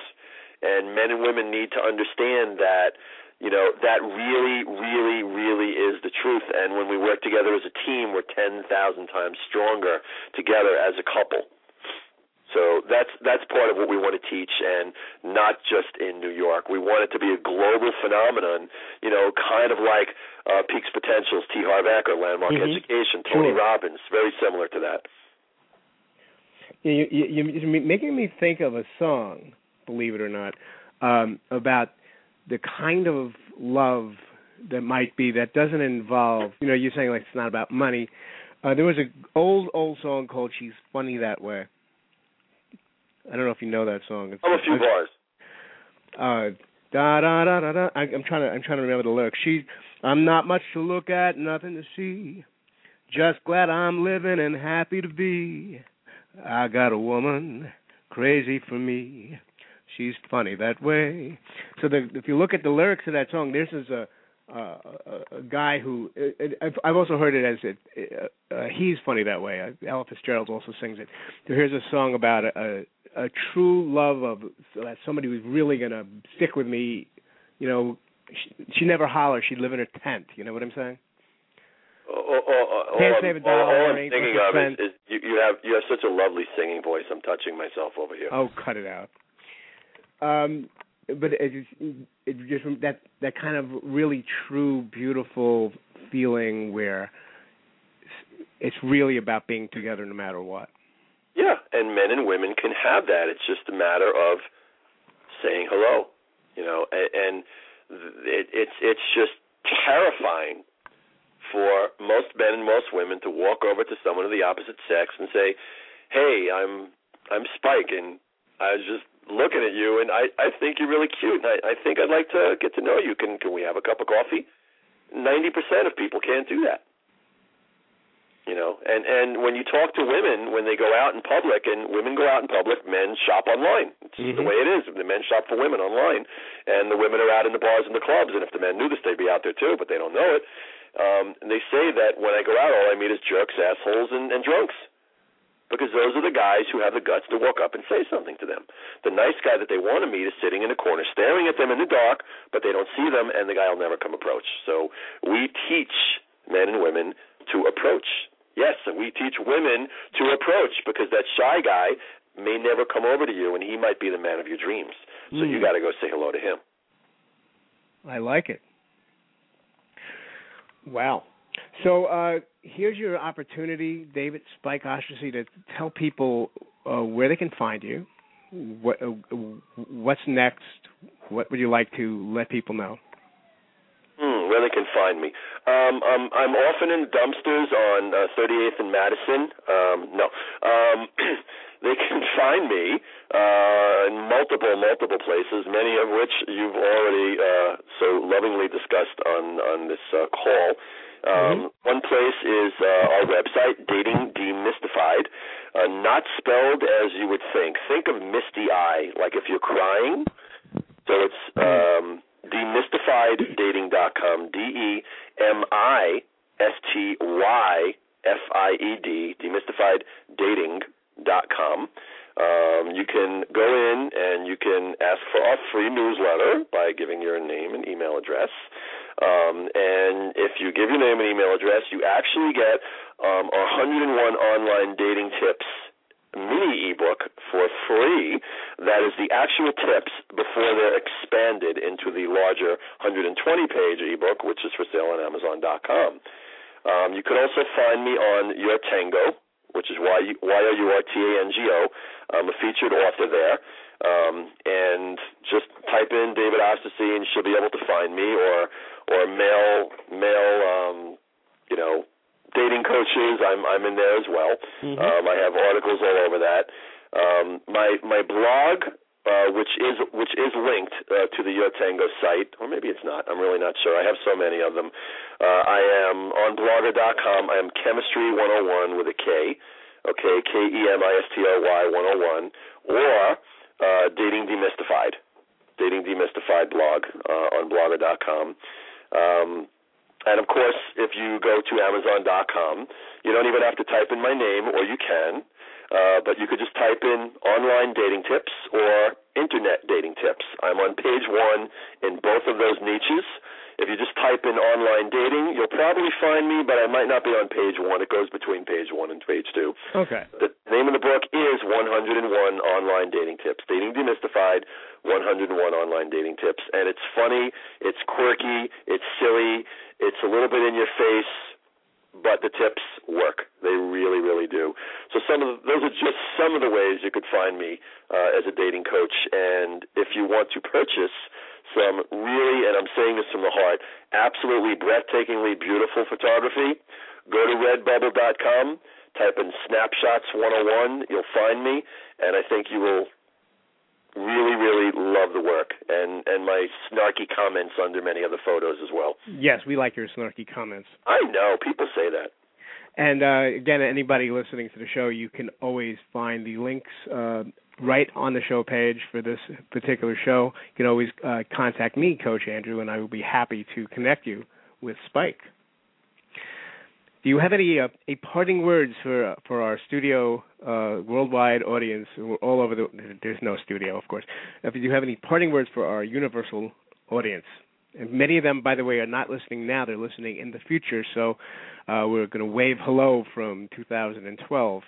And men and women need to understand that, you know, that really, really, really is the truth. And when we work together as a team, we're 10,000 times stronger together as a couple. So that's that's part of what we want to teach, and not just in New York. We want it to be a global phenomenon. You know, kind of like uh, Peaks Potentials, T. Harv Eker, Landmark Mhm. Education, Tony Sure. Robbins, very similar to that. You, you, you're making me think of a song, believe it or not, um, about the kind of love that might be that doesn't involve. You know, you're saying like it's not about money. Uh, there was an old old song called "She's Funny That Way." I don't know if you know that song. It's, oh, a few bars. Uh, da da da da da. I, I'm trying to I'm trying to remember the lyrics. She, I'm not much to look at, nothing to see. Just glad I'm living and happy to be. I got a woman crazy for me. She's funny that way. So the, if you look at the lyrics of that song, this is a uh, a, a guy who I've, I've also heard it as it. Uh, uh, he's funny that way. Uh, Ella Fitzgerald also sings it. So here's a song about a, a, a true love of that somebody who's really gonna stick with me. You know, she, she never hollers. She'd live in her tent. You know what I'm saying? Oh, oh, oh, Can't save a dollar. All, all I'm thinking of is, is you, you have you have such a lovely singing voice. I'm touching myself over here. Oh, cut it out. Um, but it just, it just that that kind of really true, beautiful feeling where it's really about being together no matter what. Yeah, and men and women can have that. It's just a matter of saying hello, you know, and, and it, it's it's just terrifying for most men and most women to walk over to someone of the opposite sex and say, "Hey, I'm I'm Spike, and I was just looking at you, and I I think you're really cute, and I I think I'd like to get to know you. Can can we have a cup of coffee?" Ninety percent of people can't do that. You know, and and when you talk to women when they go out in public, and women go out in public, men shop online. It's mm-hmm. the way it is. The men shop for women online, and the women are out in the bars and the clubs. And if the men knew this, they'd be out there too, but they don't know it. Um, and they say that when I go out, all I meet is jerks, assholes, and, and drunks. Because those are the guys who have the guts to walk up and say something to them. The nice guy that they want to meet is sitting in a corner, staring at them in the dark, but they don't see them, and the guy will never come approach. So we teach men and women to approach. Yes, and we teach women to approach because that shy guy may never come over to you, and he might be the man of your dreams. So mm. you got to go say hello to him. I like it. Wow. So uh, here's your opportunity, David Spike Osterczy, to tell people uh, where they can find you. What, uh, what's next? What would you like to let people know? Hmm, where they can find me. Um, um, I'm often in dumpsters on uh, 38th and Madison. Um, no. Um, [CLEARS THROAT] they can find me uh, in multiple, multiple places, many of which you've already uh, so lovingly discussed on on this uh, call. Um, mm-hmm. One place is uh, our website, Dating Demystified, uh, not spelled as you would think. Think of misty eye, like if you're crying. So it's um, demistyfieddating.com, D E M I S T Y F I E D, demistyfieddating.com. Um, you can go in and you can ask for our free newsletter by giving your name and email address. Um, and if you give your name and email address, you actually get um, 101 online dating tips mini ebook for free. That is the actual tips before they're expanded into the larger 120 page ebook, which is for sale on Amazon.com. Um, you can also find me on Your Tango, which is Y O U R T A N G O. I'm a featured author there. Um, and just type in David Osterczy and she'll be able to find me or or male male um, you know dating coaches. I'm I'm in there as well. Mm-hmm. Um, I have articles all over that. Um, my my blog, uh, which is which is linked uh, to the Yo Tango site, or maybe it's not. I'm really not sure. I have so many of them. Uh, I am on Blogger.com. I am Chemistry 101 with a K. Okay, K E M I S T O Y 101, or uh, Dating Demystified, Dating Demystified blog uh, on blogger.com. Um, and of course, if you go to Amazon.com, you don't even have to type in my name, or you can, uh, but you could just type in online dating tips or internet dating tips. I'm on page one in both of those niches. If you just type in online dating, you'll probably find me, but I might not be on page one. It goes between page one and page two. Okay. The name of the book is 101 Online Dating Tips. Dating Demystified, 101 Online Dating Tips. And it's funny, it's quirky, it's silly, it's a little bit in your face, but the tips work. They really, really do. So some of the, those are just some of the ways you could find me uh, as a dating coach. And if you want to purchase some really, and I'm saying this from the heart, absolutely breathtakingly beautiful photography, go to redbubble.com, type in Snapshots 101, you'll find me, and I think you will really, really love the work and and my snarky comments under many of the photos as well. Yes, we like your snarky comments. I know people say that. And uh, again, anybody listening to the show, you can always find the links uh, right on the show page for this particular show. You can always uh, contact me, Coach Andrew, and I will be happy to connect you with Spike. Do you have any uh, a parting words for for our studio uh, worldwide audience all over the? There's no studio, of course. If you have any parting words for our universal audience, and many of them, by the way, are not listening now; they're listening in the future. So uh, we're going to wave hello from 2012.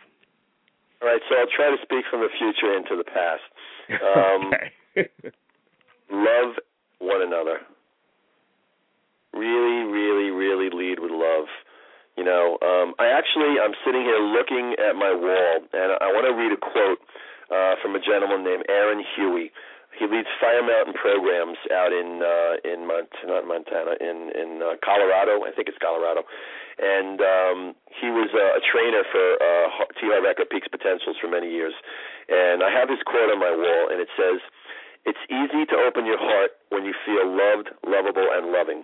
All right, so I'll try to speak from the future into the past. [LAUGHS] Um, love one another. Really, really, really lead with love. You know, um, I actually I'm sitting here looking at my wall, and I want to read a quote uh, from a gentleman named Aaron Huey. He leads Fire Mountain programs out in uh, in Montana, not Montana, in in uh, Colorado. I think it's Colorado, and um, he was uh, a trainer for uh, T. Harv Peaks Potentials for many years. And I have this quote on my wall, and it says, "It's easy to open your heart when you feel loved, lovable, and loving."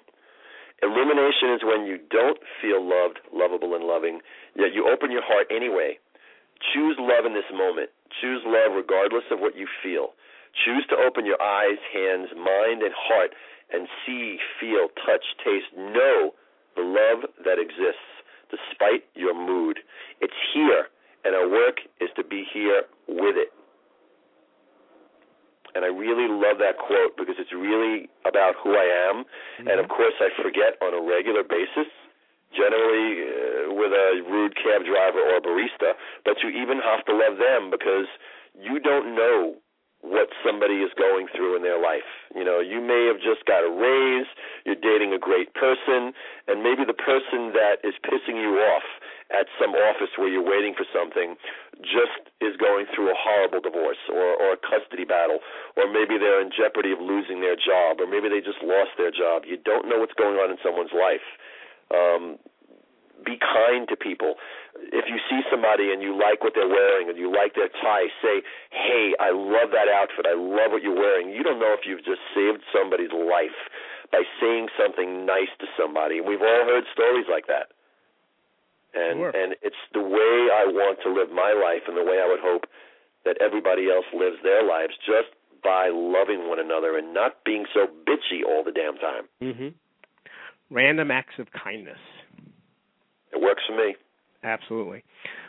Illumination is when you don't feel loved, lovable, and loving, yet you open your heart anyway. Choose love in this moment. Choose love regardless of what you feel. Choose to open your eyes, hands, mind, and heart and see, feel, touch, taste, know the love that exists despite your mood. It's here, and our work is to be here with it. And I really love that quote because it's really about who I am. Mm-hmm. And of course, I forget on a regular basis, generally uh, with a rude cab driver or a barista, but you even have to love them because you don't know what somebody is going through in their life. You know, you may have just got a raise, you're dating a great person, and maybe the person that is pissing you off at some office where you're waiting for something just is going through a horrible divorce or, or a custody battle, or maybe they're in jeopardy of losing their job, or maybe they just lost their job. You don't know what's going on in someone's life. Um, be kind to people. If you see somebody and you like what they're wearing and you like their tie, say, "Hey, I love that outfit. I love what you're wearing." You don't know if you've just saved somebody's life by saying something nice to somebody. We've all heard stories like that. And sure. and it's the way I want to live my life and the way I would hope that everybody else lives their lives just by loving one another and not being so bitchy all the damn time. Mhm. Random acts of kindness. It works for me. Absolutely.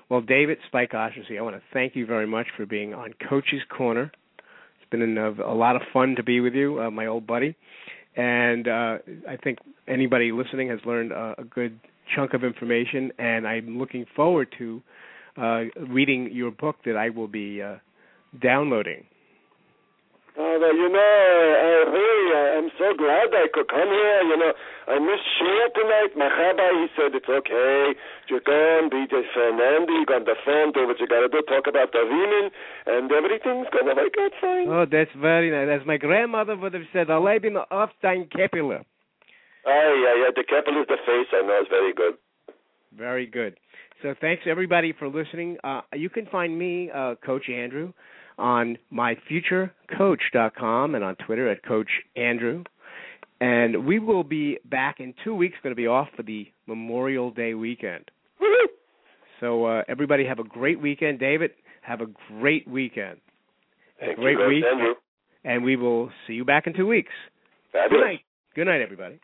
Well, David Spike Oshieson, I want to thank you very much for being on Coach's Corner. It's been a, a lot of fun to be with you, uh, my old buddy. And uh, I think anybody listening has learned uh, a good chunk of information, and I'm looking forward to uh, reading your book that I will be uh, downloading. Well, you know, I really, I'm so glad I could come here. You know, I missed shul tonight. My rabbi, he said it's okay. You and be the Fernando. You got the phone, do what you got to do, talk about the women, and everything's going to work out fine. Oh, that's very nice. As my grandmother would have said, I bin auf dein Keppele. Oh, yeah, yeah. The Keppel is the face. I know it's very good. Very good. So thanks, everybody, for listening. Uh, you can find me, uh, Coach Andrew on myfuturecoach.com and on Twitter at Coach Andrew. And we will be back in two weeks. Going to be off for the Memorial Day weekend. So uh, everybody have a great weekend. David, have a great weekend. Thank great you, week. Andrew. And we will see you back in two weeks. Fabulous. Good night. Good night, everybody.